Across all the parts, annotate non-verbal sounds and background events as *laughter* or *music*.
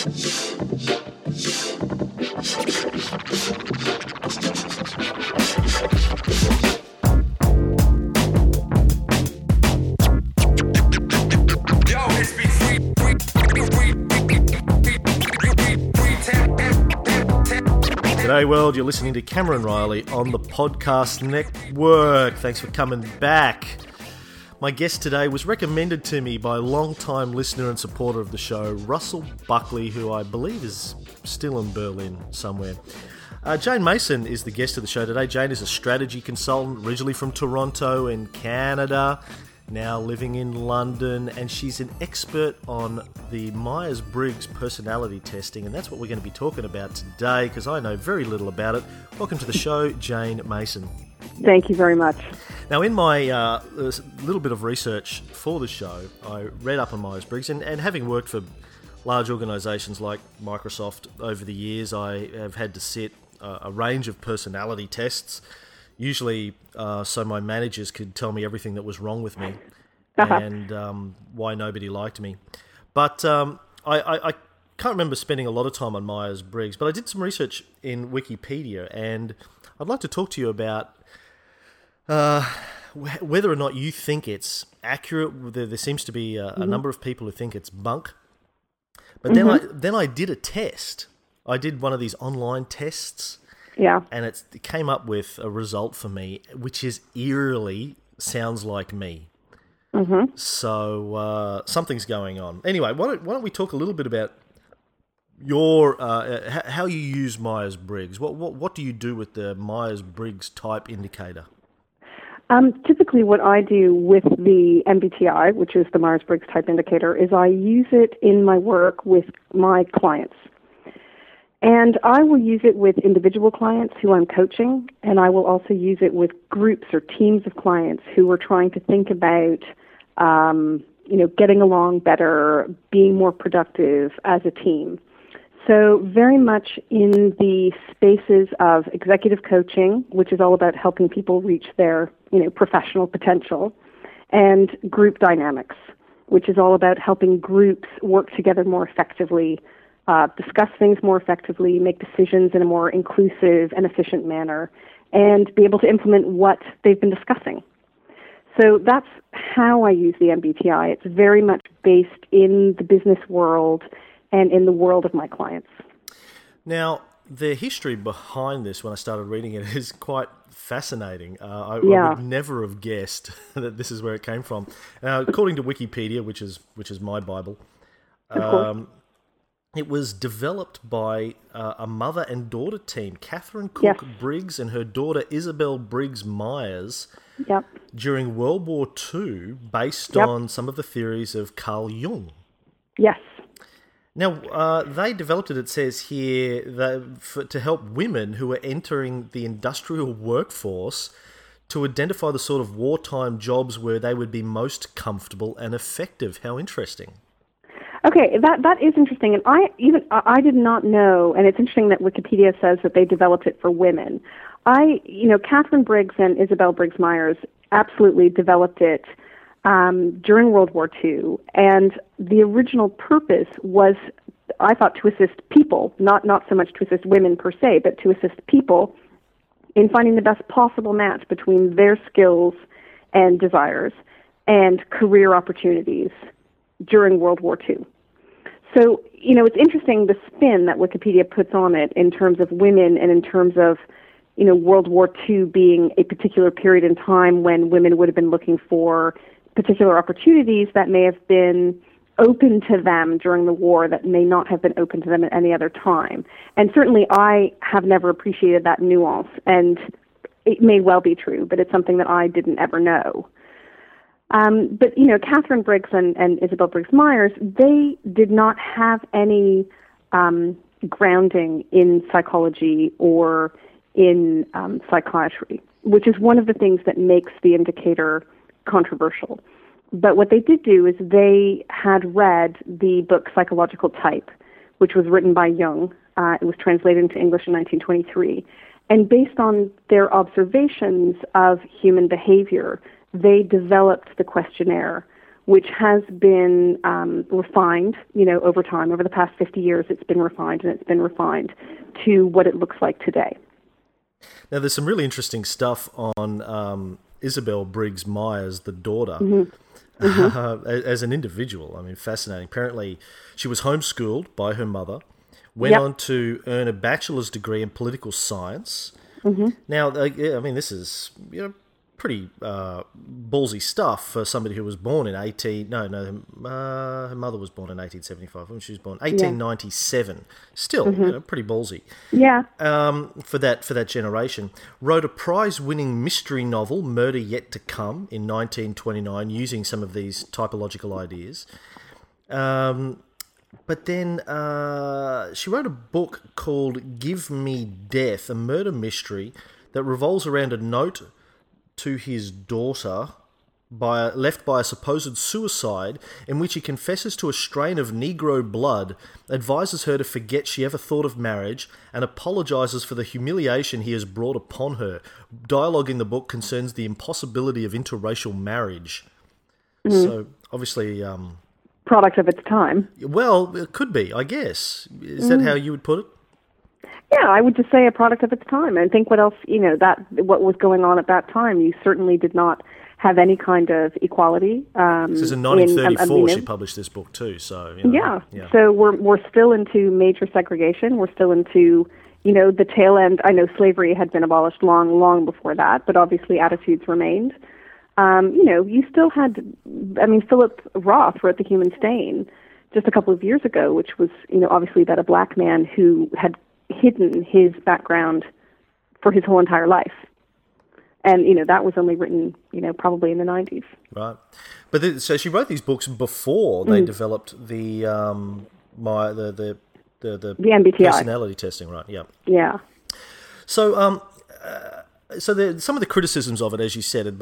G'day, world. You're listening to Cameron Reilly on the Podcast Network. Thanks for coming back. My guest today was recommended to me by long-time listener and supporter of the show, Russell Buckley, who I believe is still in Berlin somewhere. Uh, Jane Mason is the guest of the show today. Jane is a strategy consultant, originally from Toronto in Canada now living in London, and she's an expert on the Myers Briggs personality testing, and that's what we're going to be talking about today because I know very little about it. Welcome to the show, Jane Mason. Thank you very much. Now, in my uh, little bit of research for the show, I read up on Myers Briggs, and, and having worked for large organisations like Microsoft over the years, I have had to sit uh, a range of personality tests usually uh, so my managers could tell me everything that was wrong with me uh-huh. *laughs* and um, why nobody liked me. But um, I, I, I, can't remember spending a lot of time on Myers Briggs, but I did some research in Wikipedia, and I'd like to talk to you about uh, whether or not you think it's accurate. There, there seems to be a, mm-hmm. a, number of people who think it's bunk. But then mm-hmm. I then I did a test. I did one of these online tests yeah. And it came up with a result for me, which is eerily sounds like me. Mm-hmm. So uh, something's going on. Anyway, why don't, why don't we talk a little bit about your uh, how you use Myers Briggs? What, what what do you do with the Myers Briggs type indicator? Um, typically, what I do with the MBTI, which is the Myers Briggs type indicator, is I use it in my work with my clients. And I will use it with individual clients who I'm coaching, and I will also use it with groups or teams of clients who are trying to think about, um, you know, getting along better, being more productive as a team. So very much in the spaces of executive coaching, which is all about helping people reach their, you know, professional potential, and group dynamics, which is all about helping groups work together more effectively uh, discuss things more effectively, make decisions in a more inclusive and efficient manner, and be able to implement what they've been discussing. So that's how I use the MBTI. It's very much based in the business world and in the world of my clients. Now, the history behind this, when I started reading it, *laughs* is quite fascinating. Uh, I, yeah. I, would never have guessed *laughs* that this is where it came from. Uh, according to Wikipedia, which is which is my Bible, um, it was developed by uh, a mother and daughter team, Katharine Cook yes. Briggs and her daughter Isabel Briggs Myers, yep. during World War II, based yep. on some of the theories of Carl Jung. Yes. Now, uh, they developed it, it says here, that for, to help women who are entering the industrial workforce to identify the sort of wartime jobs where they would be most comfortable and effective. How interesting. Okay, that that is interesting, and I even I did not know, and it's interesting that Wikipedia says that they developed it for women. I, you know, Katharine Briggs and Isabel Briggs Myers absolutely developed it um, during World War II, and the original purpose was, I thought, to assist people, not not so much to assist women per se, but to assist people in finding the best possible match between their skills and desires and career opportunities during World War II. So, you know, it's interesting the spin that Wikipedia puts on it in terms of women and in terms of, you know, World War II being a particular period in time when women would have been looking for particular opportunities that may have been open to them during the war that may not have been open to them at any other time. And certainly I have never appreciated that nuance and it may well be true, but it's something that I didn't ever know. Um, but you know, Katharine Briggs and, and Isabel Briggs Myers, they did not have any um, grounding in psychology or in um, psychiatry, which is one of the things that makes the indicator controversial. But what they did do is they had read the book Psychological Type, which was written by Jung. Uh, it was translated into English in 1923. And based on their observations of human behavior, they developed the questionnaire, which has been um, refined, you know, over time. Over the past 50 years, it's been refined and it's been refined to what it looks like today. Now, there's some really interesting stuff on um, Isabel Briggs Myers, the daughter. Mm-hmm. *laughs* Mm-hmm. Uh, as an individual, I mean, fascinating. Apparently, she was homeschooled by her mother, went yep. on to earn a bachelor's degree in political science. Mm-hmm. Now, uh, I mean, this is you know pretty uh, ballsy stuff for somebody who was born in 18 no no uh, her mother was born in 1875 when she was born 1897 yeah. still mm-hmm. you know, pretty ballsy. Yeah. Um, for that for that generation. Wrote a prize winning mystery novel murder yet to come in 1929 using some of these typological ideas. Um, but then uh, she wrote a book called Give Me Death, a murder mystery that revolves around a note to his daughter by left by a supposed suicide in which he confesses to a strain of negro blood advises her to forget she ever thought of marriage and apologizes for the humiliation he has brought upon her. Dialogue in the book concerns the impossibility of interracial marriage. Mm. so obviously um, product of its time. Well it could be i guess. Is mm. that how you would put it yeah, I would just say a product of its time. And think what else, you know, that what was going on at that time. You certainly did not have any kind of equality. Um, this is in 1934 in, um, she published this book too. So you know, yeah. yeah, so we're we're still into major segregation. We're still into you know the tail end. I know slavery had been abolished long, long before that, but obviously attitudes remained. Um, you know, you still had. I mean, Philip Roth wrote *The Human Stain* just a couple of years ago, which was you know obviously about a black man who had hidden his background for his whole entire life. And you know that was only written, you know, probably in the nineties. Right, but the, so she wrote these books before they mm. developed the um my the the the the, the MBTI personality testing, right? Yeah. Yeah. So um. Uh, so the, some of the criticisms of it, as you said,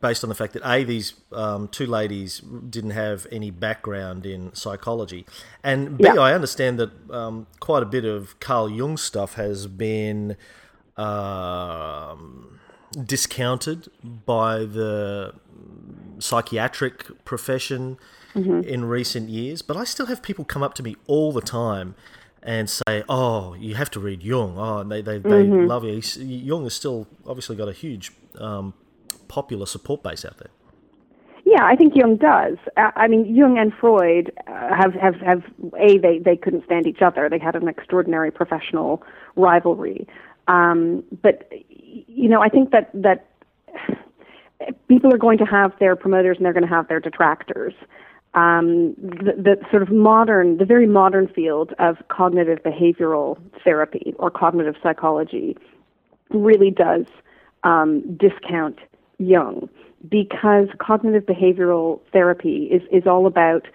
based on the fact that a these um, two ladies didn't have any background in psychology, and b yeah. I understand that um, quite a bit of Carl Jung stuff has been um, discounted by the psychiatric profession mm-hmm. in recent years. But I still have people come up to me all the time and say, "Oh, you have to read Jung." Oh, they they, they mm-hmm. love you. Jung has still obviously got a huge um, popular support base out there. Yeah, I think Jung does. I mean, Jung and Freud uh, have have have a they they couldn't stand each other. They had an extraordinary professional rivalry. Um, but you know, I think that that *sighs* people are going to have their promoters and they're going to have their detractors um, the, the, sort of modern, the very modern field of cognitive behavioral therapy or cognitive psychology really does um, discount Jung because cognitive behavioral therapy is, is all about,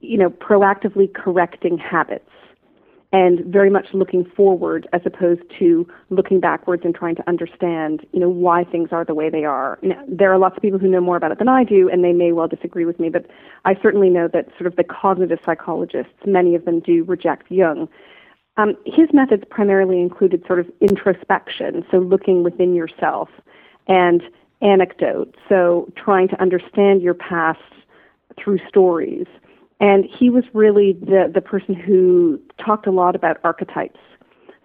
you know, proactively correcting habits and very much looking forward as opposed to looking backwards and trying to understand, you know, why things are the way they are. Now, there are lots of people who know more about it than I do, and they may well disagree with me, but I certainly know that sort of the cognitive psychologists, many of them do reject Jung. Um, his methods primarily included sort of introspection, so looking within yourself, and anecdote, so trying to understand your past through stories and he was really the, the person who talked a lot about archetypes.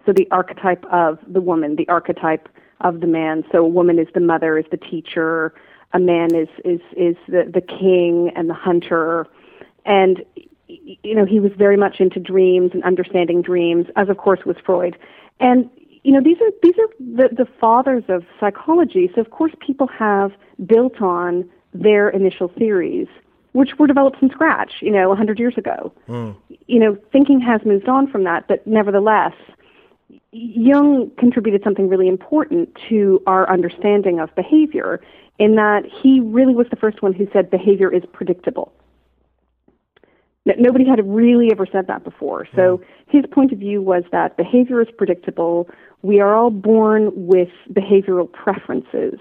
So the archetype of the woman, the archetype of the man. So a woman is the mother, is the teacher. A man is is is the the king and the hunter. And you know he was very much into dreams and understanding dreams, as of course was Freud. And you know these are these are the the fathers of psychology. So of course people have built on their initial theories which were developed from scratch, you know, 100 years ago. Mm. You know, thinking has moved on from that, but nevertheless, Jung contributed something really important to our understanding of behavior in that he really was the first one who said behavior is predictable. Nobody had really ever said that before. So mm. his point of view was that behavior is predictable. We are all born with behavioral preferences.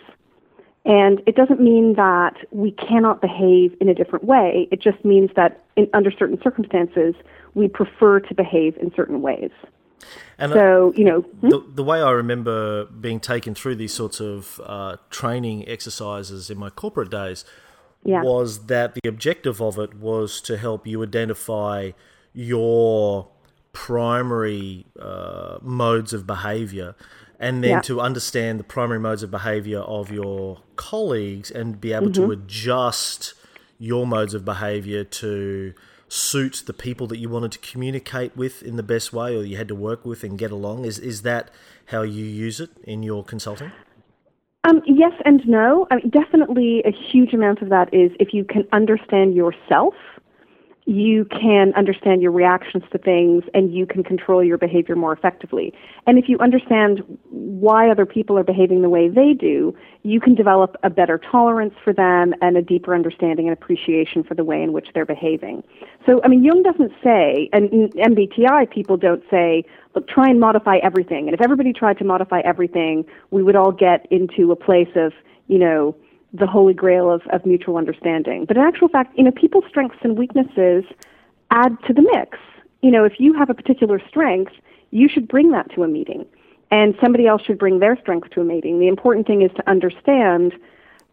And it doesn't mean that we cannot behave in a different way. It just means that in, under certain circumstances, we prefer to behave in certain ways. And so, you know, hmm? the, the, way I remember being taken through these sorts of uh, training exercises in my corporate days yeah. was that the objective of it was to help you identify your primary uh, modes of behavior and then Yeah. to understand the primary modes of behavior of your colleagues and be able Mm-hmm. to adjust your modes of behavior to suit the people that you wanted to communicate with in the best way or you had to work with and get along is is that how you use it in your consulting Um, yes and no. I mean, definitely a huge amount of that is if you can understand yourself, you can understand your reactions to things and you can control your behavior more effectively. And if you understand why other people are behaving the way they do, you can develop a better tolerance for them and a deeper understanding and appreciation for the way in which they're behaving. So, I mean, Jung doesn't say, and MBTI people don't say, look, try and modify everything. And if everybody tried to modify everything, we would all get into a place of, you know, the holy grail of, of mutual understanding. But in actual fact, you know, people's strengths and weaknesses add to the mix. You know, if you have a particular strength, you should bring that to a meeting. And somebody else should bring their strength to a meeting. The important thing is to understand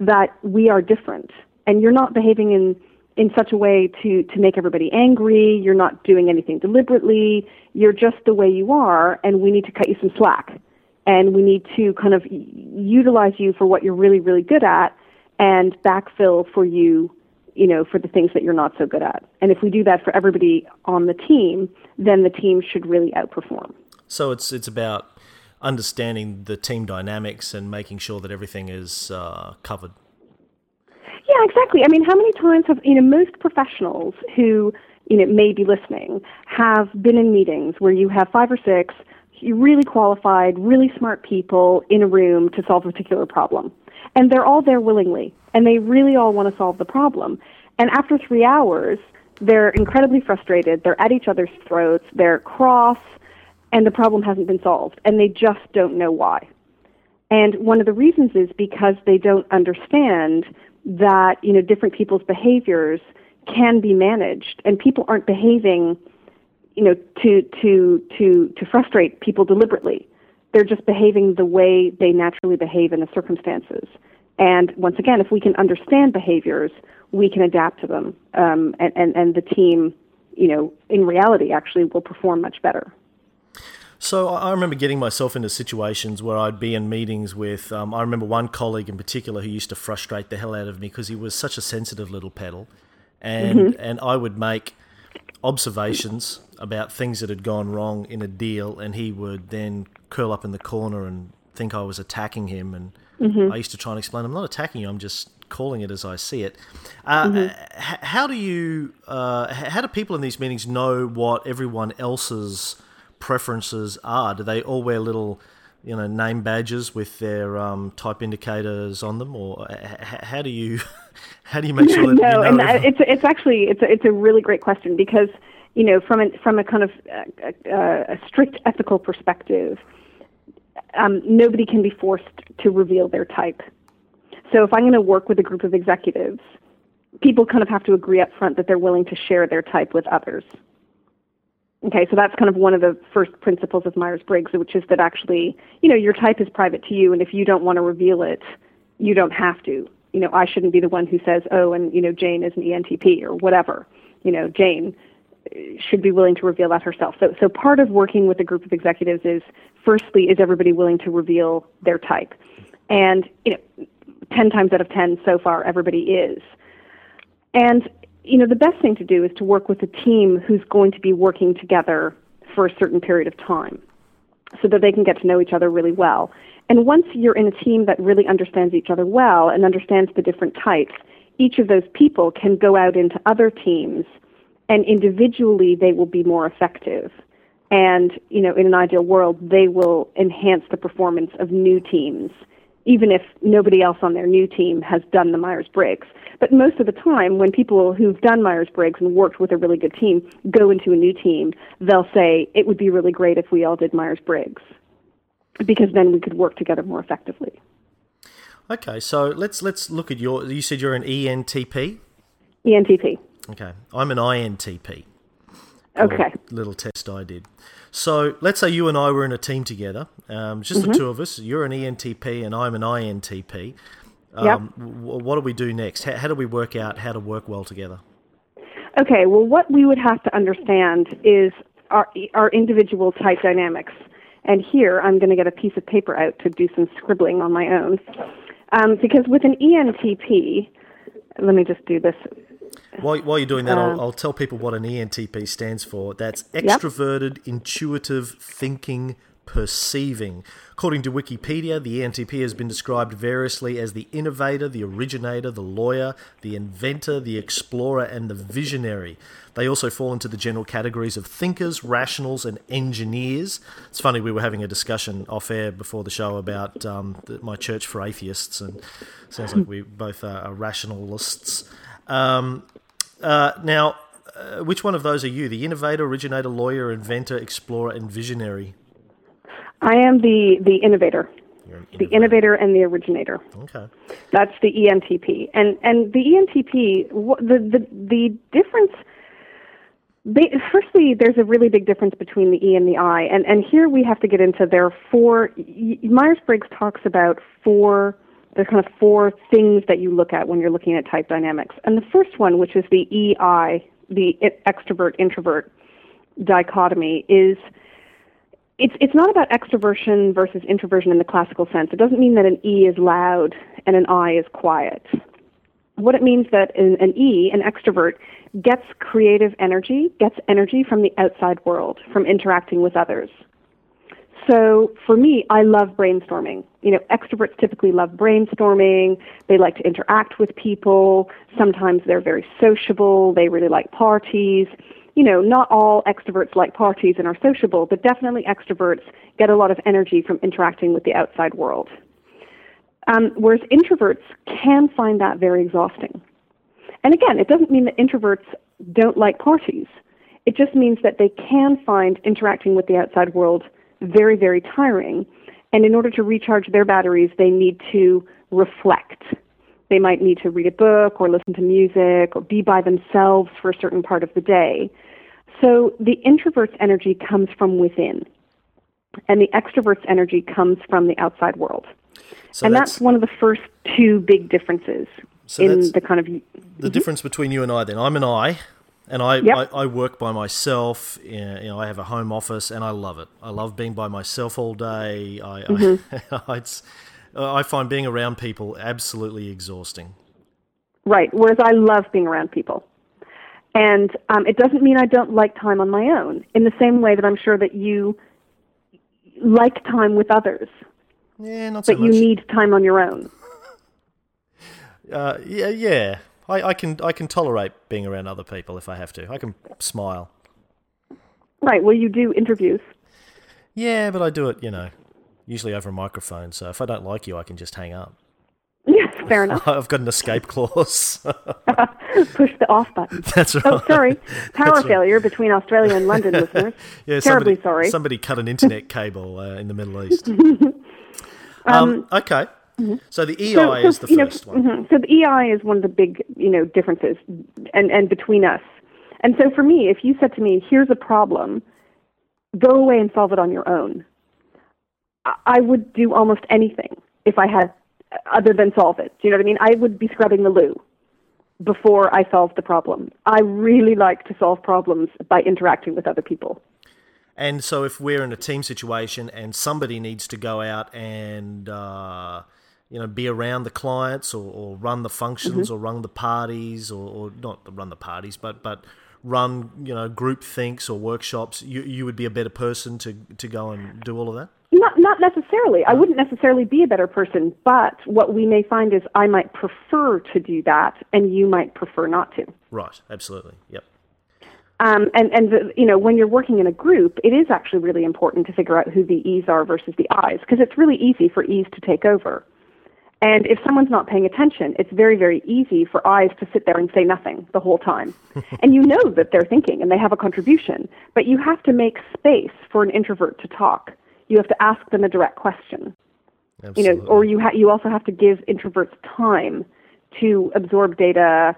that we are different. And you're not behaving in, in such a way to, to make everybody angry. You're not doing anything deliberately. You're just the way you are, and we need to cut you some slack. And we need to kind of utilize you for what you're really, really good at and backfill for you, you know, for the things that you're not so good at. And if we do that for everybody on the team, then the team should really outperform. So it's it's about understanding the team dynamics and making sure that everything is uh, covered. Yeah, exactly. I mean, how many times have you know most professionals who you know may be listening have been in meetings where you have five or six really qualified, really smart people in a room to solve a particular problem, and they're all there willingly, and they really all want to solve the problem. And after three hours, they're incredibly frustrated. They're at each other's throats. They're cross, and the problem hasn't been solved, and they just don't know why. And one of the reasons is because they don't understand that, you know, different people's behaviors can be managed and people aren't behaving, you know, to to to to frustrate people deliberately. They're just behaving the way they naturally behave in the circumstances. And once again, if we can understand behaviors, we can adapt to them, um, and, and and the team, you know, in reality, actually will perform much better. So I remember getting myself into situations where I'd be in meetings with. Um, I remember one colleague in particular who used to frustrate the hell out of me because he was such a sensitive little pedal, and and I would make observations about things that had gone wrong in a deal, and he would then curl up in the corner and think I was attacking him. And I used to try and explain, I'm not attacking you. I'm just calling it as I see it. Uh, h- how do you? Uh, how do people in these meetings know what everyone else's preferences are? Do they all wear little, you know, name badges with their um, type indicators on them, or h- h- how do you *laughs* how do you make sure that *laughs* no, you know and it's it's actually it's a, it's a really great question because you know from a from a kind of uh, uh, a strict ethical perspective, um, nobody can be forced to reveal their type. So if I'm going to work with a group of executives, people kind of have to agree up front that they're willing to share their type with others. Okay, so that's kind of one of the first principles of Myers Briggs, which is that actually, you know, your type is private to you, and if you don't want to reveal it, you don't have to. You know, I shouldn't be the one who says, oh, and, you know, Jane is an ENTP or whatever. You know, Jane uh, should be willing to reveal that herself. So, so part of working with a group of executives is, firstly, is everybody willing to reveal their type? And, you know, 10 times out of 10 so far, everybody is. And you know, the best thing to do is to work with a team who's going to be working together for a certain period of time so that they can get to know each other really well. And once you're in a team that really understands each other well and understands the different types, each of those people can go out into other teams and individually they will be more effective. And, you know, in an ideal world, they will enhance the performance of new teams, even if nobody else on their new team has done the Myers Briggs. But most of the time, when people who've done Myers Briggs and worked with a really good team go into a new team, they'll say, it would be really great if we all did Myers Briggs, because then we could work together more effectively. Okay, so let's let's look at your. You said you're an ENTP. ENTP. Okay, I'm an INTP. Okay. Little test I did. So let's say you and I were in a team together, um, just Mm-hmm. the two of us. You're an ENTP and I'm an INTP. Um, yep. What do we do next? How, how do we work out how to work well together? Okay, well, what we would have to understand is our, our individual type dynamics. And here, I'm going to get a piece of paper out to do some scribbling on my own. Um, because with an ENTP, let me just do this. While, while you're doing that, uh, I'll, I'll, tell people what an ENTP stands for. That's extroverted, yep. intuitive thinking perceiving. According to Wikipedia, the ENTP has been described variously as the innovator, the originator, the lawyer, the inventor, the explorer, and the visionary. They also fall into the general categories of thinkers, rationals, and engineers. It's funny, we were having a discussion off air before the show about um, the, my church for atheists, and sounds like we both are, rationalists. Um, uh, now, uh, which one of those are you? The innovator, originator, lawyer, inventor, explorer, and visionary? I am the the innovator. innovator. The innovator and the originator. Okay. That's the ENTP. And and the ENTP the the the difference they, firstly, there's a really big difference between the E and the I, and and here we have to get into their four. Myers Briggs talks about four. There's kind of four things that you look at when you're looking at type dynamics, and the first one, which is the EI, the extrovert introvert dichotomy, is it's it's not about extroversion versus introversion in the classical sense. It doesn't mean that an E is loud and an I is quiet. What it means that an, an E, an extrovert, gets creative energy, gets energy from the outside world, from interacting with others. So for me, I love brainstorming. You know, extroverts typically love brainstorming. They like to interact with people. Sometimes they're very sociable. They really like parties you know, not all extroverts like parties and are sociable, but definitely extroverts get a lot of energy from interacting with the outside world. Um, whereas introverts can find that very exhausting. And again, it doesn't mean that introverts don't like parties. It just means that they can find interacting with the outside world very, very tiring. And in order to recharge their batteries, they need to reflect. They might need to read a book or listen to music or be by themselves for a certain part of the day. So the introvert's energy comes from within, and the extrovert's energy comes from the outside world. So and that's, that's, one of the first two big differences so in the kind of the mm-hmm. difference between you and I. Then I'm an I, and I, yep. I, I, work by myself. You know, I have a home office, and I love it. I love being by myself all day. I, mm-hmm. *laughs* I it's uh, I find being around people absolutely exhausting. Right. Whereas I love being around people. And um, it doesn't mean I don't like time on my own, in the same way that I'm sure that you like time with others. Yeah, not so but much. you need time on your own. *laughs* Uh, yeah, yeah. I, I can I can tolerate being around other people if I have to. I can smile. Right. Well, you do interviews. Yeah, but I do it, you know, usually over a microphone. So if I don't like you, I can just hang up. *laughs* Yes, fair enough. *laughs* I've got an escape clause. Push the off button. That's right. Oh, sorry. Power right. failure between Australia and London, listeners. yeah, Terribly somebody, sorry. Somebody cut an internet cable uh, in the Middle East. Um, um, okay. Mm-hmm. So the EI so, so, is the first know, one. Mm-hmm. So the EI is one of the big, you know, differences, and and between us. And so for me, if you said to me, "Here's a problem," go away and solve it on your own. I would do almost anything if I had other than solve it. Do you know what I mean? I would be scrubbing the loo before I solved the problem. I really like to solve problems by interacting with other people. And so, if we're in a team situation and somebody needs to go out and uh, you know be around the clients or, or run the functions mm-hmm. or run the parties or, or, not run the parties, but but run you know group thinks or workshops, you you would be a better person to to go and do all of that. Not not necessarily. I wouldn't necessarily be a better person, but what we may find is I might prefer to do that, and you might prefer not to. Right. Absolutely. Yep. Um, and and the, you know when you're working in a group, it is actually really important to figure out who the E's are versus the I's because it's really easy for E's to take over. And if someone's not paying attention, it's very, very easy for I's to sit there and say nothing the whole time. *laughs* and you know that they're thinking and they have a contribution, but you have to make space for an introvert to talk you have to ask them a direct question. Absolutely. You know, or you ha- you also have to give introverts time to absorb data,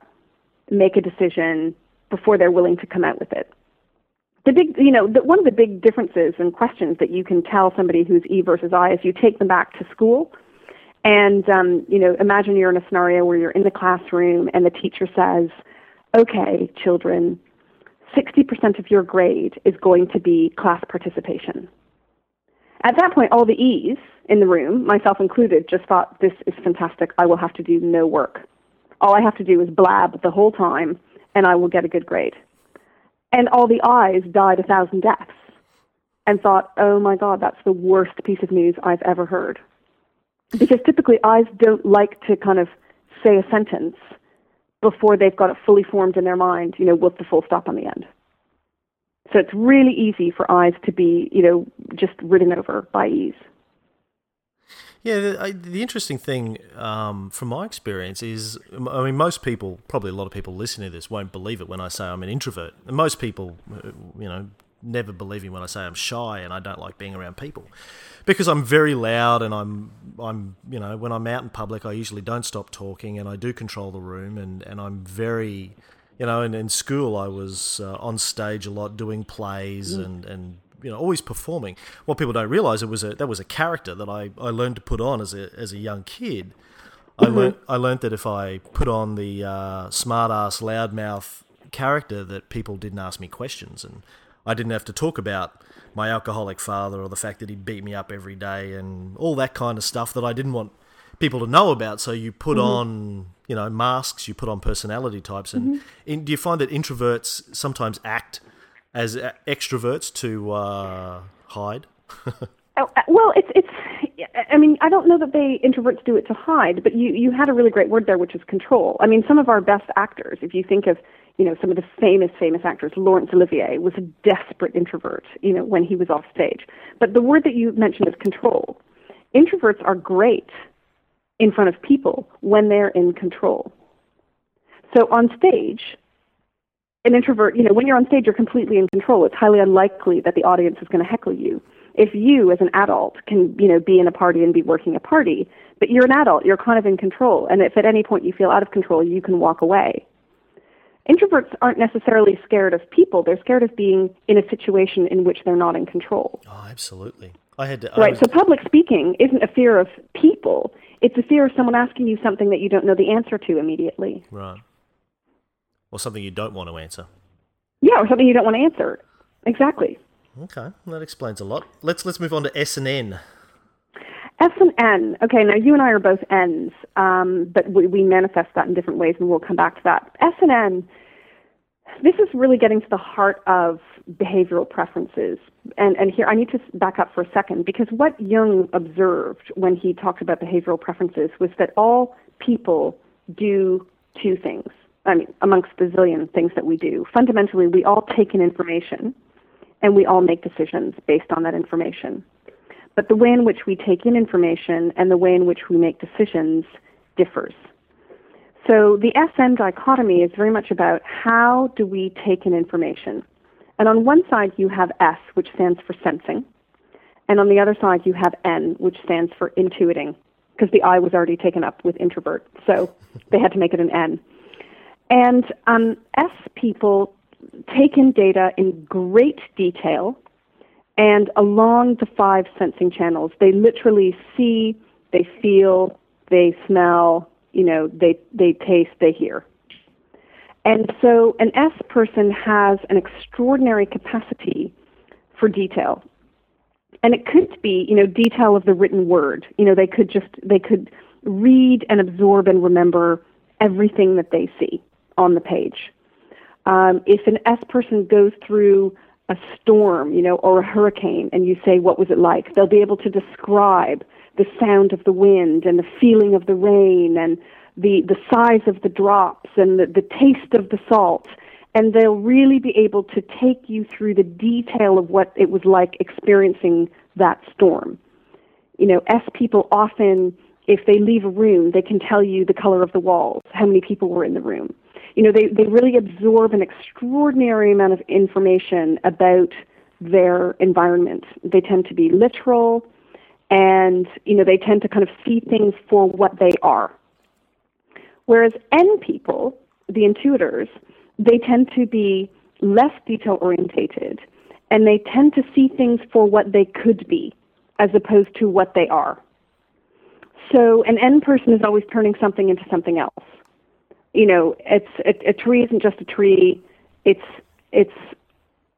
make a decision before they're willing to come out with it. The big, you know, the, one of the big differences and questions that you can tell somebody who's E versus I is you take them back to school And um, you know, imagine you're in a scenario where you're in the classroom and the teacher says, "Okay, children, 60% of your grade is going to be class participation." At that point, all the E's in the room, myself included, just thought, "This is fantastic. I will have to do no work. All I have to do is blab the whole time, and I will get a good grade." And all the I's died a thousand deaths and thought, oh my God, that's the worst piece of news I've ever heard. Because typically I's don't like to kind of say a sentence before they've got it fully formed in their mind, you know, with the full stop on the end. So it's really easy for I's to be, you know, just ridden over by E's. Yeah, the, the interesting thing um, from my experience is, I mean, most people, probably a lot of people listening to this, won't believe it when I say I'm an introvert. And most people, uh, you know, never believe me when I say I'm shy and I don't like being around people because I'm very loud and I'm I'm you know when I'm out in public I usually don't stop talking and I do control the room and and I'm very you know in, in school I was uh, on stage a lot doing plays mm. and and you know always performing what people don't realize it was a that was a character that I, I learned to put on as a as a young kid I mm-hmm. learned I learned that if I put on the uh, smart ass loudmouth character that people didn't ask me questions and I didn't have to talk about my alcoholic father or the fact that he beat me up every day and all that kind of stuff that I didn't want people to know about. So you put mm-hmm. on, you know, masks, you put on personality types. And mm-hmm. in, do you find that introverts sometimes act as extroverts to uh, hide? *laughs* oh, uh, well, it's it's. I mean, I don't know that they introverts do it to hide, but you you had a really great word there, which is control. I mean, some of our best actors, if you think of you know, some of the famous, famous actors, Laurence Olivier was a desperate introvert, you know, when he was off stage. But the word that you mentioned is control. Introverts are great in front of people when they're in control. So on stage, an introvert, you know, when you're on stage, you're completely in control. It's highly unlikely that the audience is going to heckle you. If you, as an adult, can, you know, be in a party and be working a party, but you're an adult, you're kind of in control. And if at any point you feel out of control, you can walk away. Introverts aren't necessarily scared of people. They're scared of being in a situation in which they're not in control. Oh, absolutely. I had to, right. Was... So public speaking isn't a fear of people. It's a fear of someone asking you something that you don't know the answer to immediately. Right. Or something you don't want to answer. Yeah, or something you don't want to answer. Exactly. Okay, that explains a lot. Let's let's move on to S and N. S and N. Okay, now you and I are both N's, um, but we, we manifest that in different ways, and we'll come back to that. S and N. This is really getting to the heart of behavioral preferences. And, and here, I need to back up for a second because what Jung observed when he talked about behavioral preferences was that all people do two things. I mean, amongst the zillion things that we do. Fundamentally, we all take in information and we all make decisions based on that information. But the way in which we take in information and the way in which we make decisions differs. So the SN dichotomy is very much about how do we take in information. And on one side you have S, which stands for sensing. And on the other side you have N, which stands for intuiting, because the I was already taken up with introvert. So they had to make it an N. And um, S people take in data in great detail and along the five sensing channels, they literally see, they feel, they smell, you know, they, they taste, they hear. And so an S person has an extraordinary capacity for detail. And it could be, you know, detail of the written word. You know, they could just, they could read and absorb and remember everything that they see on the page. Um, if an S person goes through a storm, you know, or a hurricane, and you say, what was it like? They'll be able to describe the sound of the wind and the feeling of the rain and the, the size of the drops and the, the taste of the salt. And they'll really be able to take you through the detail of what it was like experiencing that storm. You know, S people often, if they leave a room, they can tell you the color of the walls, how many people were in the room you know, they, they really absorb an extraordinary amount of information about their environment. They tend to be literal and, you know, they tend to kind of see things for what they are. Whereas N people, the intuitors, they tend to be less detail orientated and they tend to see things for what they could be as opposed to what they are. So an N person is always turning something into something else. You know, it's a, a tree isn't just a tree. It's it's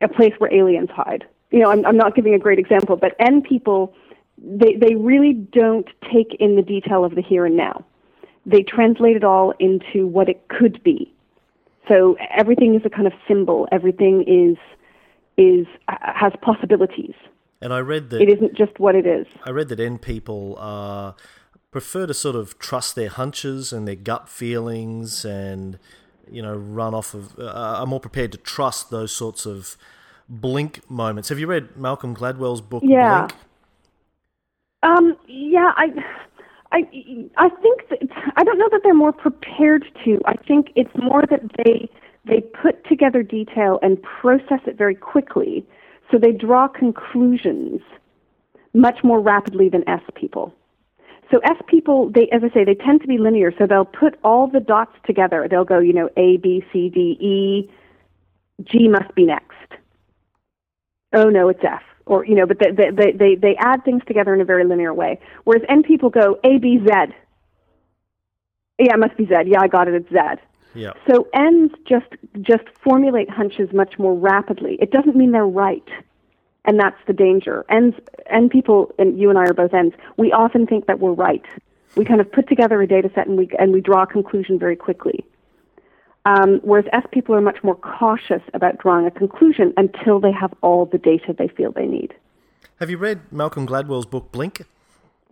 a place where aliens hide. You know, I'm, I'm not giving a great example, but N people, they, they really don't take in the detail of the here and now. They translate it all into what it could be. So everything is a kind of symbol. Everything is is has possibilities. And I read that it isn't just what it is. I read that N people are prefer to sort of trust their hunches and their gut feelings, and you know, run off of uh, are more prepared to trust those sorts of blink moments. Have you read Malcolm Gladwell's book yeah. Blink? Um, yeah, I, I, I think that I don't know that they're more prepared to. I think it's more that they they put together detail and process it very quickly, so they draw conclusions much more rapidly than S people. So S people, they, as I say, they tend to be linear. So they'll put all the dots together. They'll go, you know, A, B, C, D, E, G must be next oh no, it's F. Or, you know, but they, they, they, they add things together in a very linear way. Whereas N people go A, B, Z. Yeah, it must be Z. Yeah, I got it. It's Z. Yeah. So N's just just formulate hunches much more rapidly. It doesn't mean they're right, and that's the danger. N's N people, and you and I are both N's. We often think that we're right. We kind of put together a data set and we and we draw a conclusion very quickly. Um, whereas S people are much more cautious about drawing a conclusion until they have all the data they feel they need. Have you read Malcolm Gladwell's book Blink?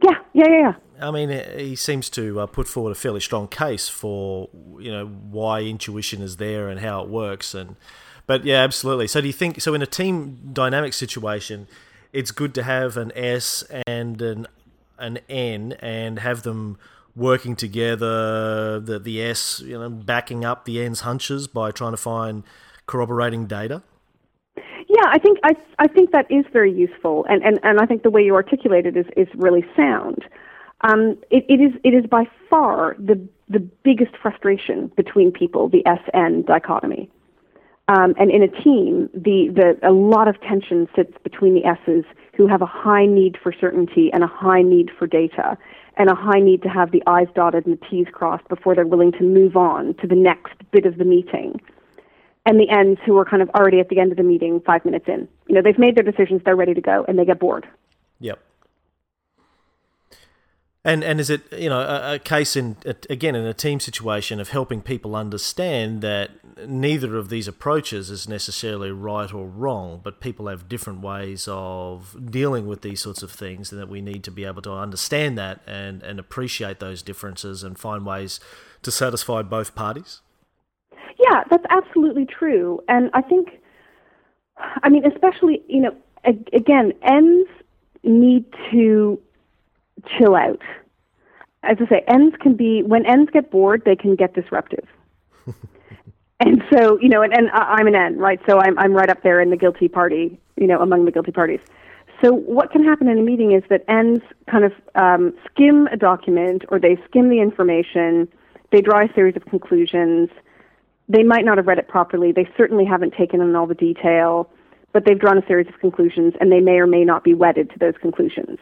Yeah, yeah, yeah. yeah. I mean, he seems to uh, put forward a fairly strong case for you know why intuition is there and how it works, and but yeah, absolutely. So do you think so in a team dynamic situation, it's good to have an S and an an N and have them working together, the the S, you know, backing up the N's hunches by trying to find corroborating data? Yeah, I think I I think that is very useful, and and, and I think the way you articulate it is is really sound. Um, it, it is it is by far the the biggest frustration between people, the SN dichotomy. Um, and in a team, the, the a lot of tension sits between the S's who have a high need for certainty and a high need for data, and a high need to have the I's dotted and the T's crossed before they're willing to move on to the next bit of the meeting. And the N's who are kind of already at the end of the meeting five minutes in. You know, they've made their decisions, they're ready to go, and they get bored. Yep. And and is it you know a, a, case in again in a team situation of helping people understand that neither of these approaches is necessarily right or wrong, but people have different ways of dealing with these sorts of things, and that we need to be able to understand that and and appreciate those differences and find ways to satisfy both parties. Yeah, that's absolutely true, and I think, I mean, especially you know, again, N's need to chill out. As I say, N's can be when N's get bored, they can get disruptive. *laughs* and so, you know, and, and I'm an N, right? So I'm I'm right up there in the guilty party, you know, among the guilty parties. So what can happen in a meeting is that N's kind of um, skim a document or they skim the information, they draw a series of conclusions. They might not have read it properly. They certainly haven't taken in all the detail, but they've drawn a series of conclusions, and they may or may not be wedded to those conclusions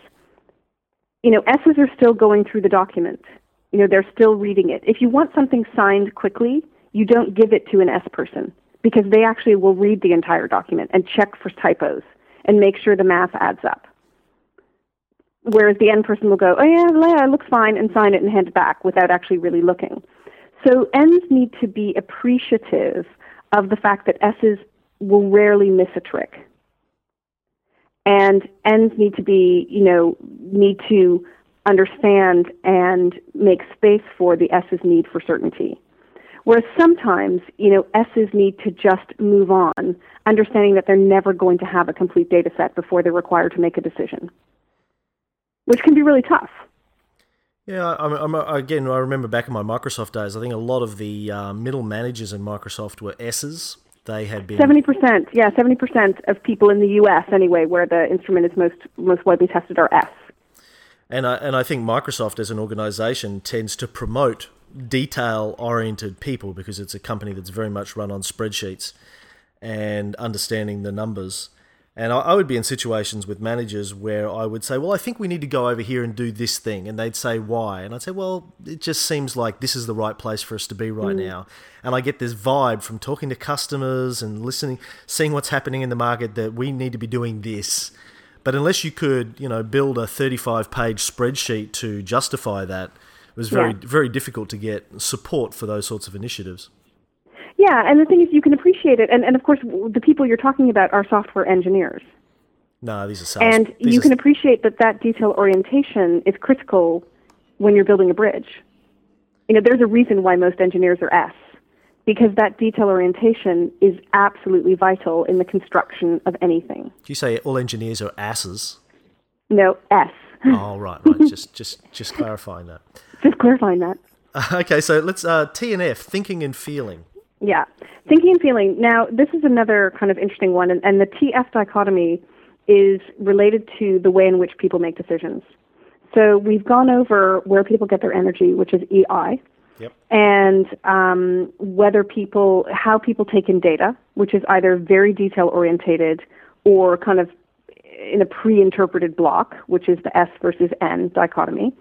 you know, S's are still going through the document. You know, they're still reading it. If you want something signed quickly, you don't give it to an S person because they actually will read the entire document and check for typos and make sure the math adds up. Whereas the N person will go, oh yeah, yeah, it looks fine, and sign it and hand it back without actually really looking. So N's need to be appreciative of the fact that S's will rarely miss a trick and N's need to be, you know, need to understand and make space for the S's need for certainty. Whereas sometimes, you know, S's need to just move on, understanding that they're never going to have a complete data set before they're required to make a decision, which can be really tough. Yeah, I'm, I'm, again, I remember back in my Microsoft days, I think a lot of the uh, middle managers in Microsoft were S's they had been seventy percent. Yeah, seventy percent of people in the U.S. anyway, where the instrument is most most widely tested, are S. And I and I think Microsoft as an organization tends to promote detail oriented people because it's a company that's very much run on spreadsheets and understanding the numbers. And I, I would be in situations with managers where I would say, Well, I think we need to go over here and do this thing. And they'd say, Why? And I'd say, Well, it just seems like this is the right place for us to be right mm. now. And I get this vibe from talking to customers and listening, seeing what's happening in the market that we need to be doing this. But unless you could, you know, build a 35 page spreadsheet to justify that, it was very, yeah. very difficult to get support for those sorts of initiatives. Yeah, and the thing is, you can appreciate it, and, and of course, the people you're talking about are software engineers. No, these are. And you are... can appreciate that that detail orientation is critical when you're building a bridge. You know, there's a reason why most engineers are S, because that detail orientation is absolutely vital in the construction of anything. Do you say all engineers are asses? No, S. oh, right, right. *laughs* just, just, just clarifying that. Just clarifying that. *laughs* okay, so let's uh, T and F, thinking and feeling. Yeah, thinking and feeling. Now, this is another kind of interesting one, and, and the TF dichotomy is related to the way in which people make decisions. So we've gone over where people get their energy, which is EI, yep. and um, whether people, how people take in data, which is either very detail orientated or kind of in a pre-interpreted block, which is the S versus N dichotomy.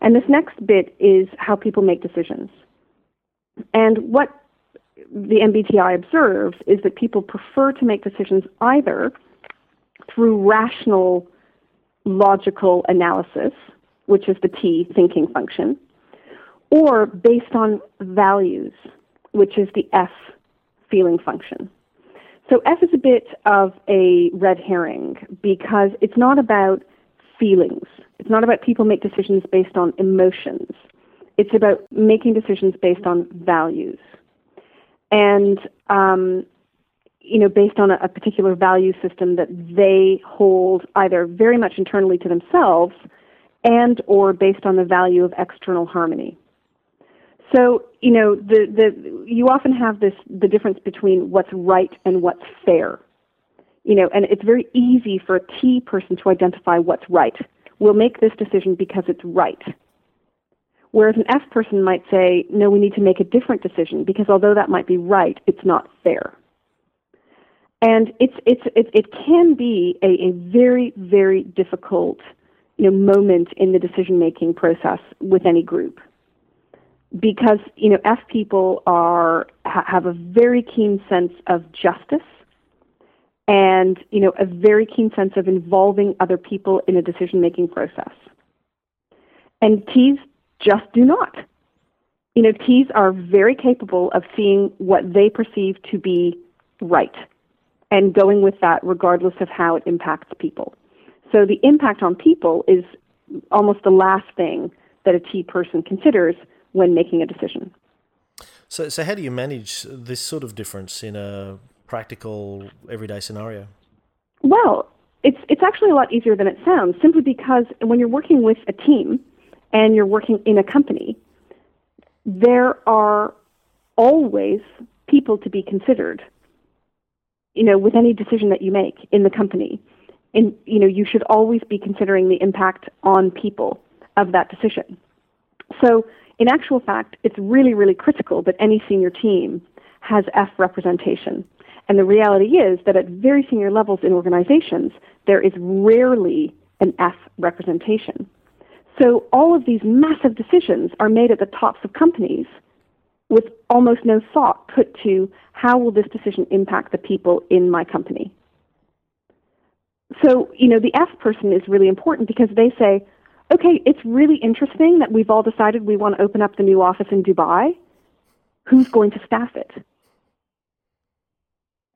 And this next bit is how people make decisions. And what the MBTI observes is that people prefer to make decisions either through rational logical analysis, which is the T thinking function, or based on values, which is the F feeling function. So F is a bit of a red herring because it's not about feelings. It's not about people make decisions based on emotions. It's about making decisions based on values and um, you know, based on a, a particular value system that they hold either very much internally to themselves and or based on the value of external harmony. So, you know, the, the, you often have this, the difference between what's right and what's fair. You know, and it's very easy for a T person to identify what's right. We'll make this decision because it's right. Whereas an F person might say, no, we need to make a different decision because although that might be right, it's not fair. And it's, it's, it, it can be a, a very, very difficult you know, moment in the decision making process with any group. Because, you know, F people are, ha, have a very keen sense of justice and, you know, a very keen sense of involving other people in a decision making process. And T's just do not. You know, T's are very capable of seeing what they perceive to be right and going with that regardless of how it impacts people. So the impact on people is almost the last thing that a T person considers when making a decision. So, so how do you manage this sort of difference in a practical, everyday scenario? Well, it's it's actually a lot easier than it sounds. Simply because when you're working with a team, and you're working in a company, there are always people to be considered. You know, with any decision that you make in the company, and you know, you should always be considering the impact on people of that decision. So, in actual fact, it's really, really critical that any senior team has F representation. And the reality is that at very senior levels in organizations, there is rarely an F representation. So all of these massive decisions are made at the tops of companies with almost no thought put to how will this decision impact the people in my company. So, you know, the F person is really important because they say, okay, it's really interesting that we've all decided we want to open up the new office in Dubai. Who's going to staff it?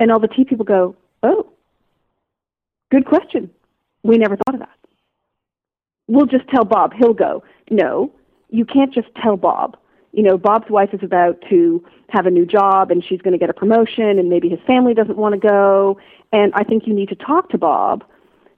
And all the T people go, oh, good question. We never thought of that we'll just tell Bob, he'll go. No, you can't just tell Bob. You know, Bob's wife is about to have a new job and she's going to get a promotion and maybe his family doesn't want to go. And I think you need to talk to Bob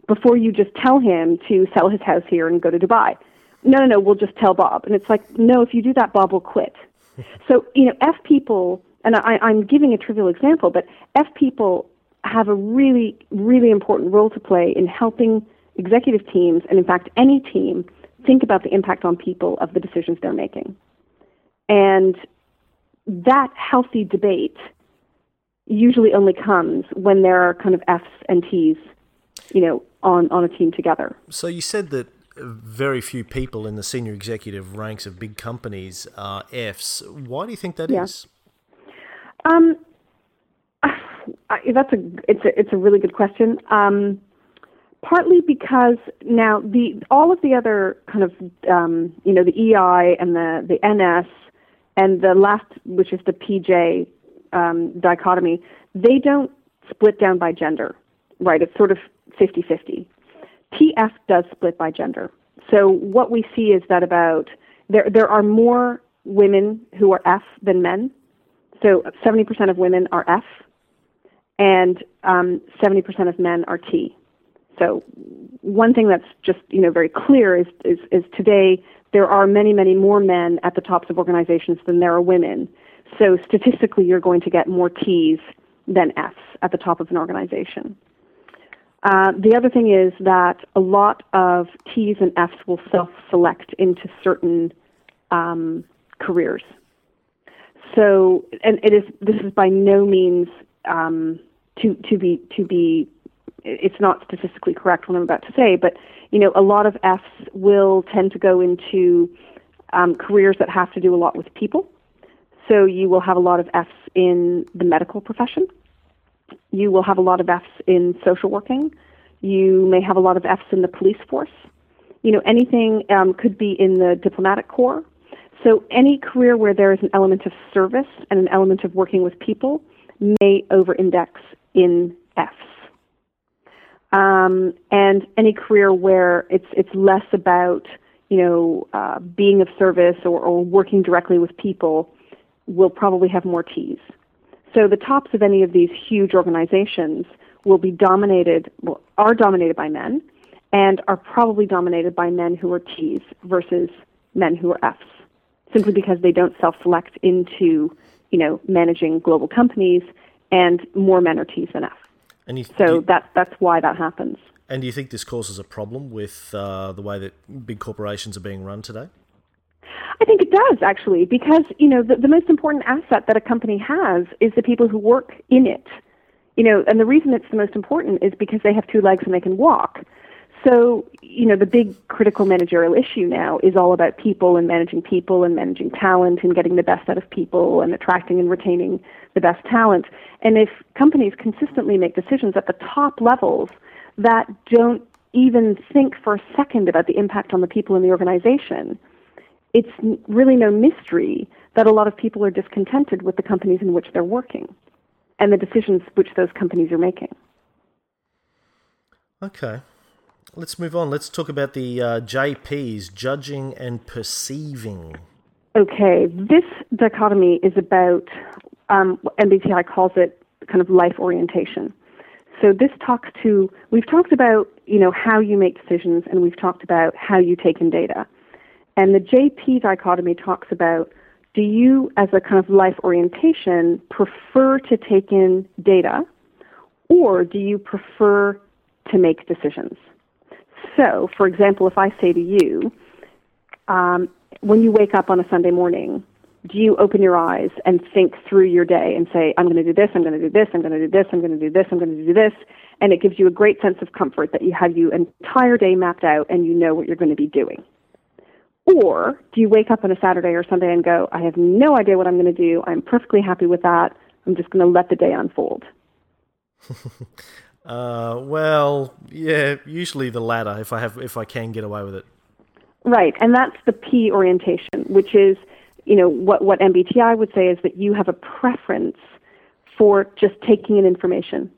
before you just tell him to sell his house here and go to Dubai. No, no, no, we'll just tell Bob. And it's like, no, if you do that, Bob will quit. *laughs* so, you know, F people, and I, I'm giving a trivial example, but F people have a really, really important role to play in helping executive teams, and in fact, any team, think about the impact on people of the decisions they're making. And that healthy debate usually only comes when there are kind of F's and T's you know, on, on a team together. So you said that very few people in the senior executive ranks of big companies are Fs. Why do you think that yeah. is? Um, *sighs* I, that's a it's a it's a really good question. Um, partly because now the all of the other kind of um, you know the EI and the the NS and the last which is the PJ um, dichotomy, they don't split down by gender, right? It's sort of 50-50. TF does split by gender. So what we see is that about there there are more women who are F than men. So 70% of women are F, and um, 70% of men are T. So one thing that's just you know very clear is, is is today there are many many more men at the tops of organizations than there are women. So statistically, you're going to get more T's than F's at the top of an organization. Uh, the other thing is that a lot of T's and F's will self-select into certain um, careers. So, and it is this is by no means um, to to be to be. It's not statistically correct what I'm about to say, but you know, a lot of F's will tend to go into um, careers that have to do a lot with people. So you will have a lot of F's in the medical profession. You will have a lot of F's in social working. You may have a lot of F's in the police force. You know, anything um, could be in the diplomatic corps. So any career where there is an element of service and an element of working with people may over-index in F's. Um, and any career where it's it's less about you know uh, being of service or, or working directly with people will probably have more T's. So the tops of any of these huge organizations will be dominated, well, are dominated by men, and are probably dominated by men who are T's versus men who are F's, simply because they don't self-select into, you know, managing global companies, and more men are T's than F. And you, so you, that that's why that happens. And do you think this causes a problem with uh, the way that big corporations are being run today? I think it does actually, because you know the, the most important asset that a company has is the people who work in it. You know, and the reason it's the most important is because they have two legs and they can walk. So, you know, the big critical managerial issue now is all about people and managing people and managing talent and getting the best out of people and attracting and retaining the best talent. And if companies consistently make decisions at the top levels that don't even think for a second about the impact on the people in the organization, it's really no mystery that a lot of people are discontented with the companies in which they're working and the decisions which those companies are making. Okay. Let's move on. Let's talk about the uh, JPs, judging and perceiving. Okay. This dichotomy is about, um, MBTI calls it kind of life orientation. So this talks to, we've talked about, you know, how you make decisions and we've talked about how you take in data. And the JP dichotomy talks about do you, as a kind of life orientation, prefer to take in data or do you prefer to make decisions? So, for example, if I say to you, um, when you wake up on a Sunday morning, do you open your eyes and think through your day and say, I'm going to do this, I'm going to do this, I'm going to do this, I'm going to do this, I'm going to do this, and it gives you a great sense of comfort that you have your entire day mapped out and you know what you're going to be doing. Or do you wake up on a Saturday or Sunday and go, I have no idea what I'm going to do. I'm perfectly happy with that. I'm just going to let the day unfold. *laughs* uh, well, yeah, usually the latter. If I have, if I can get away with it. Right, and that's the P orientation, which is, you know, what what MBTI would say is that you have a preference for just taking in information.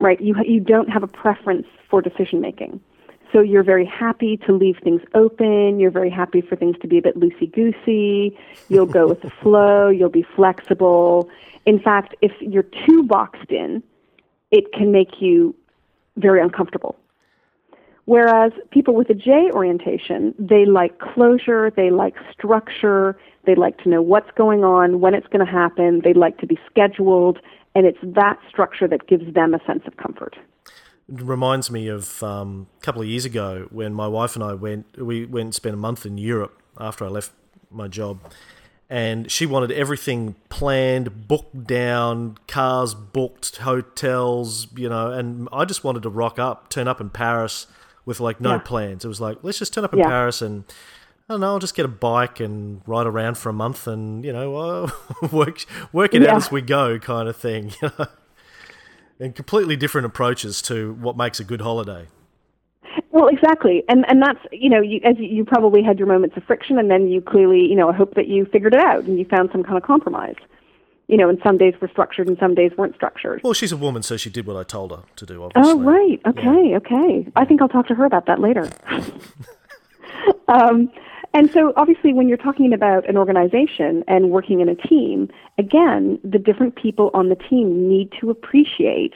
Right, you you don't have a preference for decision making. So you're very happy to leave things open. You're very happy for things to be a bit loosey goosey. You'll go with the *laughs* flow. You'll be flexible. In fact, if you're too boxed in, it can make you very uncomfortable. Whereas people with a J orientation, they like closure, they like structure, they like to know what's going on, when it's going to happen, they like to be scheduled, and it's that structure that gives them a sense of comfort It reminds me of um, a couple of years ago when my wife and I went. We went and spent a month in Europe after I left my job, and she wanted everything planned, booked down, cars booked, hotels, you know, and I just wanted to rock up, turn up in Paris with like no Yeah. plans. It was like, let's just turn up in Yeah. Paris and I don't know, I'll just get a bike and ride around for a month and, you know, uh, *laughs* work work it Yeah. out as we go kind of thing, *laughs* you know. And completely different approaches to what makes a good holiday. Well, exactly, and and that's you know you as you, probably had your moments of friction, and then you clearly you know I hope that you figured it out and you found some kind of compromise. You know, and some days were structured and some days weren't structured. Well, she's a woman, so she did what I told her to do, obviously. Oh, right. Okay, okay. I think I'll talk to her about that later. *laughs* um, and so, obviously, when you're talking about an organization and working in a team, again, the different people on the team need to appreciate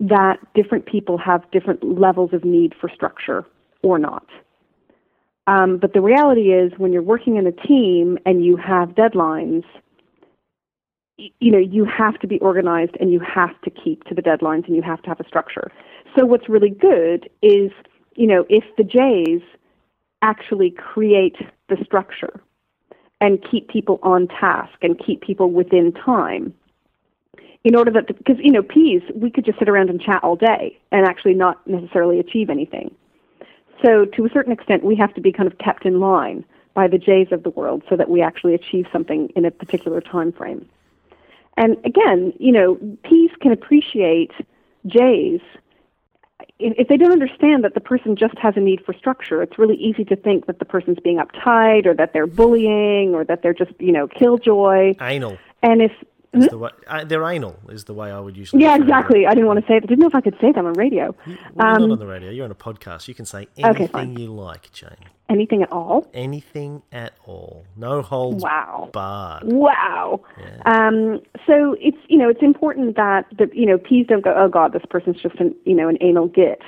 that different people have different levels of need for structure or not. Um, but the reality is, when you're working in a team and you have deadlines, you know you have to be organized and you have to keep to the deadlines and you have to have a structure. So what's really good is, you know, if the J's actually create the structure and keep people on task and keep people within time in order that because you know P's we could just sit around and chat all day and actually not necessarily achieve anything so to a certain extent we have to be kind of kept in line by the J's of the world so that we actually achieve something in a particular time frame and again you know P's can appreciate J's if if they don't understand that the person just has a need for structure, it's really easy to think that the person's being uptight or that they're bullying or that they're just, you know, killjoy. I know. And if Is the way, uh, they're anal is the way I would usually. yeah, exactly. I didn't want to say that. I didn't know if I could say that on radio. Well, you're Um, not on the radio. You're on a podcast. You can say anything fine. you like, Jane. Anything at all? Anything at all. No holds Wow. barred. Wow. Um, so it's you know it's important that the you know P's don't go oh god this person's just an you know an anal git,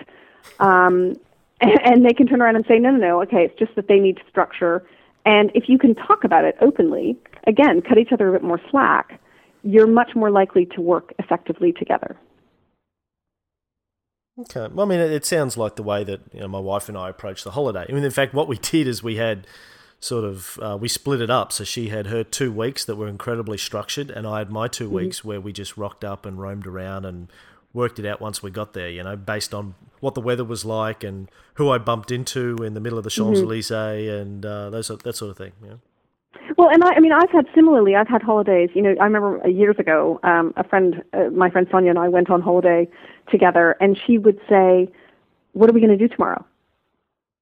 um, *laughs* and, and they can turn around and say no no no okay it's just that they need structure, and if you can talk about it openly again cut each other a bit more slack, you're much more likely to work effectively together. Okay. Well, I mean, it, sounds like the way that you know my wife and I approached the holiday. I mean, in fact, what we did is we had sort of uh, we split it up. So she had her two weeks that were incredibly structured, and I had my 2 weeks where we just rocked up and roamed around and worked it out once we got there. You know, based on what the weather was like and who I bumped into in the middle of the Champs Elysees and uh, those that sort of thing. You know? Well, and I, I mean, I've had similarly. I've had holidays. You know, I remember years ago, um, a friend, uh, my friend Sonia, and I went on holiday together, and she would say, "What are we going to do tomorrow?"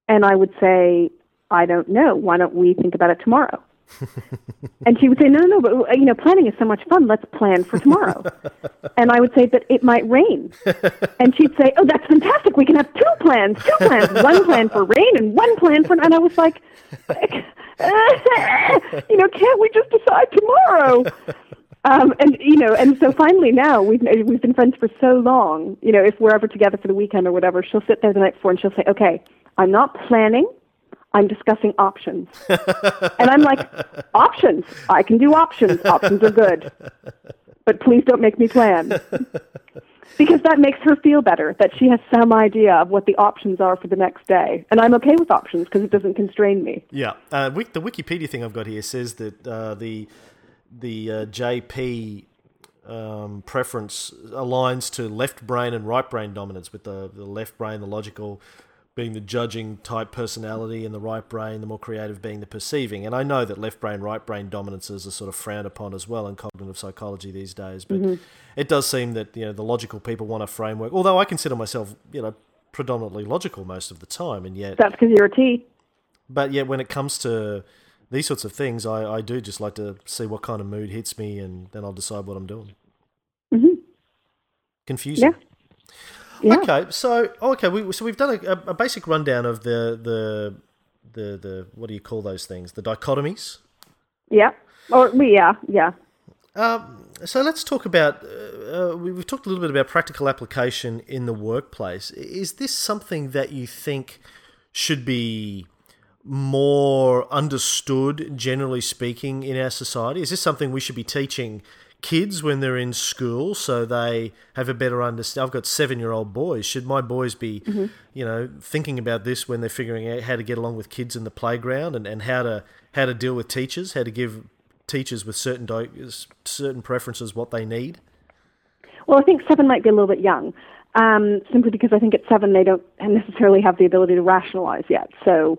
And I would say, "I don't know. Why don't we think about it tomorrow?" *laughs* and she would say, "No, no, no, but uh, you know, planning is so much fun. Let's plan for tomorrow." *laughs* and I would say, "But it might rain." *laughs* and she'd say, "Oh, that's fantastic. We can have two plans. Two plans. one plan for rain and one plan for." And I was like, *laughs* "You know, can't we just decide tomorrow?" *laughs* Um, and you know, and so finally now we've we've been friends for so long. You know, if we're ever together for the weekend or whatever, she'll sit there the night before and she'll say, "Okay, I'm not planning. I'm discussing options." *laughs* and I'm like, "Options? I can do options. Options are good, but please don't make me plan." Because that makes her feel better, that she has some idea of what the options are for the next day. And I'm okay with options because it doesn't constrain me. Yeah, uh, the Wikipedia thing I've got here says that uh, the the uh, JP um, preference aligns to left brain and right brain dominance, with the, the left brain, the logical, being the judging type personality, and the right brain, the more creative, being the perceiving. And I know that left brain, right brain dominances are sort of frowned upon as well in cognitive psychology these days, but it does seem that you know the logical people want a framework. Although I consider myself, you know, predominantly logical most of the time, and yet That's because you're a T. but yet, when it comes to these sorts of things, I, I do just like to see what kind of mood hits me, and then I'll decide what I'm doing. Mhm. Confusing. Yeah. Yeah. Okay, so okay, we, so we've done a, a basic rundown of the, the the the what do you call those things? The dichotomies. Yeah. Or we yeah, yeah. Um, so let's talk about. Uh, uh, we- we've talked a little bit about practical application in the workplace. Is this something that you think should be more understood, generally speaking, in our society? Is this something we should be teaching kids when they're in school so they have a better understanding? I've got seven year old boys. Should my boys be, mm-hmm. you know, thinking about this when they're figuring out how to get along with kids in the playground and, and how to how to deal with teachers, how to give teachers with certain certain preferences what they need? Well, I think seven might be a little bit young, um, simply because I think at seven they don't necessarily have the ability to rationalize yet. So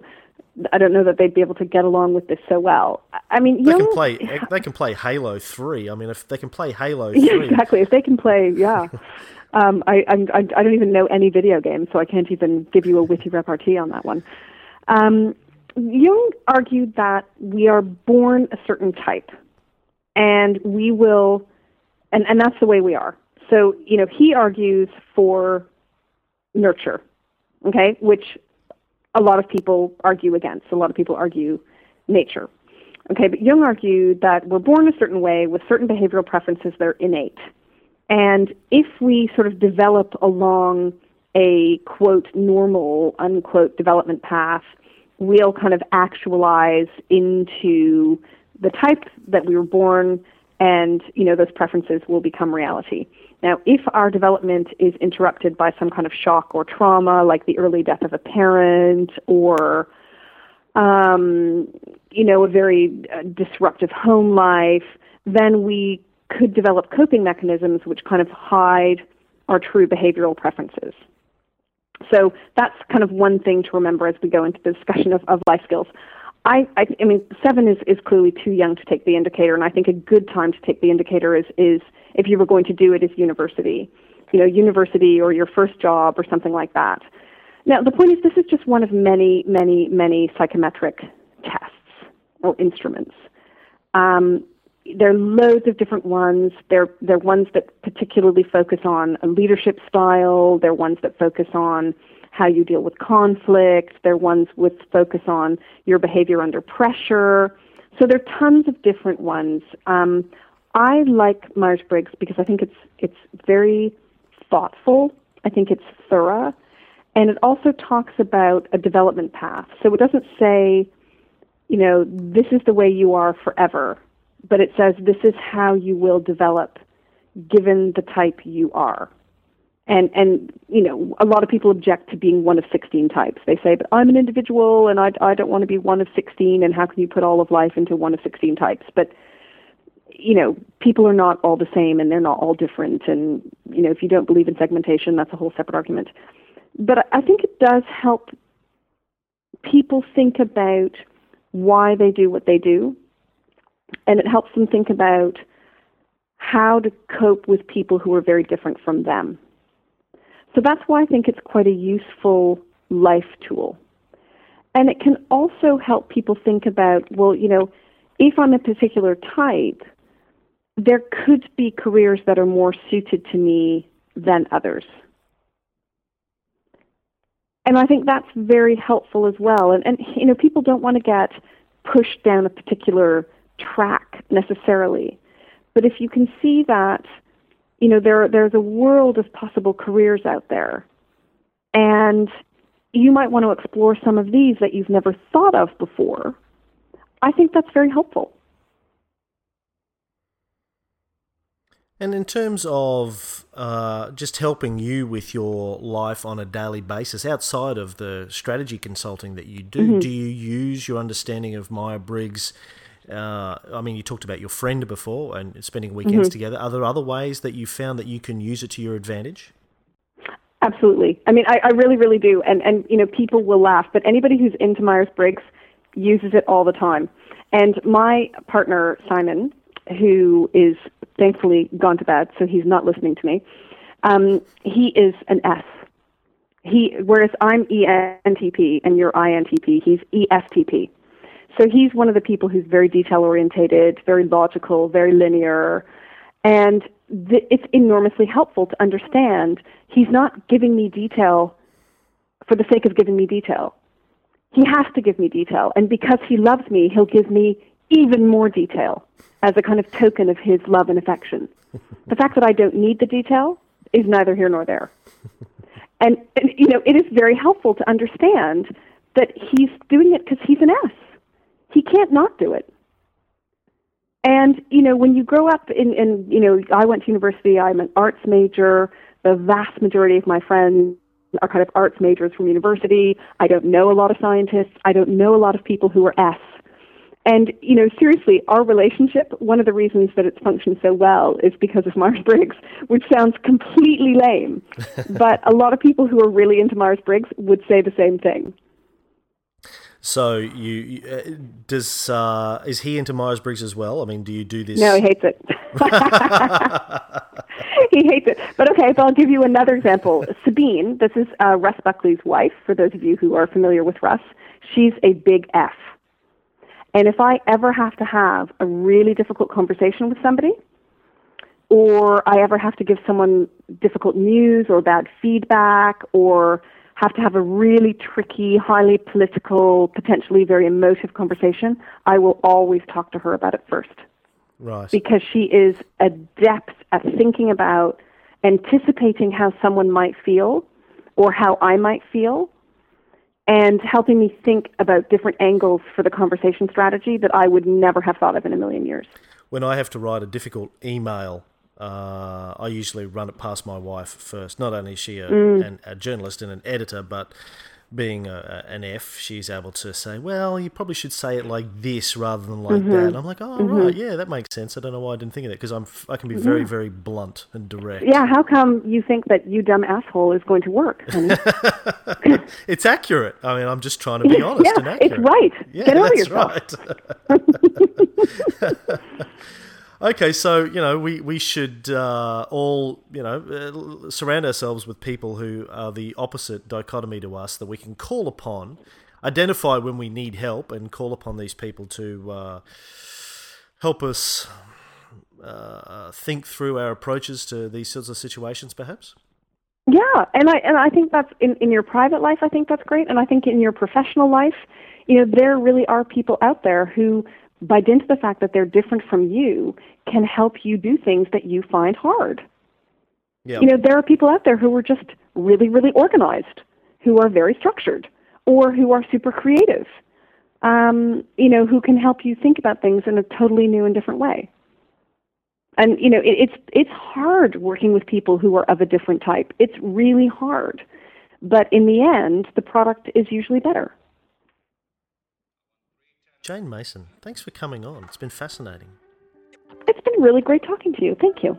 I don't know that they'd be able to get along with this so well. I mean, they can play. *laughs* They can play Halo Three. I mean, if they can play Halo 3. yeah, exactly. If they can play, yeah. *laughs* um, I, I I don't even know any video games, so I can't even give you a witty repartee on that one. Um, Jung argued that we are born a certain type, and we will, and and that's the way we are. So you know, he argues for nurture, okay, which a lot of people argue against. A lot of people argue nature. Okay, but Jung argued that we're born a certain way with certain behavioral preferences that are innate. And if we sort of develop along a quote normal unquote development path, we'll kind of actualize into the type that we were born and you know those preferences will become reality. Now, if our development is interrupted by some kind of shock or trauma, like the early death of a parent or, um, you know, a very uh, disruptive home life, then we could develop coping mechanisms which kind of hide our true behavioral preferences. So that's kind of one thing to remember as we go into the discussion of, of life skills. I, I, I mean, seven is, is clearly too young to take the indicator, and I think a good time to take the indicator is, is if you were going to do it is university, you know, university or your first job or something like that. Now, the point is, this is just one of many, many, many psychometric tests or instruments. Um, there are loads of different ones. There are ones that particularly focus on a leadership style. There are ones that focus on how you deal with conflict. There are ones with focus on your behavior under pressure. So there are tons of different ones. Um, I like Myers Briggs because I think it's it's very thoughtful. I think it's thorough, and it also talks about a development path. So it doesn't say, you know, this is the way you are forever, but it says this is how you will develop, given the type you are. And and you know, a lot of people object to being one of 16 types. They say, but I'm an individual, and I I don't want to be one of 16. And how can you put all of life into one of 16 types? But you know, people are not all the same and they're not all different. And, you know, if you don't believe in segmentation, that's a whole separate argument. But I think it does help people think about why they do what they do. And it helps them think about how to cope with people who are very different from them. So that's why I think it's quite a useful life tool. And it can also help people think about, well, you know, if I'm a particular type, there could be careers that are more suited to me than others. And I think that's very helpful as well. And, and you know, people don't want to get pushed down a particular track necessarily. But if you can see that, you know, there there's a world of possible careers out there, and you might want to explore some of these that you've never thought of before. I think that's very helpful. And in terms of uh, just helping you with your life on a daily basis, outside of the strategy consulting that you do, mm-hmm. do you use your understanding of Myers Briggs? Uh, I mean, you talked about your friend before and spending weekends mm-hmm. together. Are there other ways that you found that you can use it to your advantage? Absolutely. I mean, I, I really, really do. And and you know, people will laugh, but anybody who's into Myers Briggs uses it all the time. And my partner Simon, who is thankfully gone to bed, so he's not listening to me. Um, he is an S. He, whereas I'm ENTP and you're INTP, he's ESTP. So he's one of the people who's very detail orientated, very logical, very linear, and th- it's enormously helpful to understand he's not giving me detail for the sake of giving me detail. He has to give me detail, and because he loves me, he'll give me even more detail as a kind of token of his love and affection. the fact that I don't need the detail is neither here nor there. And, and you know, it is very helpful to understand that he's doing it because he's an S. He can't not do it. And you know, when you grow up in, in you know, I went to university. I'm an arts major. The vast majority of my friends are kind of arts majors from university. I don't know a lot of scientists. I don't know a lot of people who are S. And, you know, seriously, our relationship, one of the reasons that it's functioned so well is because of Myers Briggs, which sounds completely lame. *laughs* but a lot of people who are really into Myers Briggs would say the same thing. So you uh, does uh, is he into Myers Briggs as well? I mean, do you do this? No, he hates it. *laughs* he hates it. But okay, so I'll give you another example. Sabine, this is uh, Russ Buckley's wife. For those of you who are familiar with Russ, she's a big F. And if I ever have to have a really difficult conversation with somebody, or I ever have to give someone difficult news or bad feedback, or have to have a really tricky, highly political, potentially very emotive conversation, I will always talk to her about it first. Right. Because she is adept at thinking about anticipating how someone might feel or how I might feel and helping me think about different angles for the conversation strategy that I would never have thought of in a million years. When I have to write a difficult email uh, I usually run it past my wife first. Not only is she a, mm. an, a journalist and an editor, but being a, an F, she's able to say, "Well, you probably should say it like this rather than like mm-hmm. that." And I'm like, "Oh, mm-hmm. right, yeah, that makes sense." I don't know why I didn't think of that because I'm I can be very yeah. very blunt and direct. Yeah, how come you think that you dumb asshole is going to work? *laughs* it's accurate. I mean, I'm just trying to be honest yeah, and accurate. It's right. Yeah, Get over yourself. Right. *laughs* *laughs* Okay, so you know we we should uh, all you know uh, surround ourselves with people who are the opposite dichotomy to us that we can call upon, identify when we need help, and call upon these people to uh, help us uh, think through our approaches to these sorts of situations, perhaps. Yeah, and I and I think that's in in your private life. I think that's great, and I think in your professional life, you know, there really are people out there who by dint of the fact that they're different from you, can help you do things that you find hard. Yep. You know, there are people out there who are just really, really organized, who are very structured, or who are super creative, um, you know, who can help you think about things in a totally new and different way. And you know, it, it's it's hard working with people who are of a different type. It's really hard, but in the end, the product is usually better. Jane Mason, thanks for coming on. It's been fascinating. It's been really great talking to you. Thank you.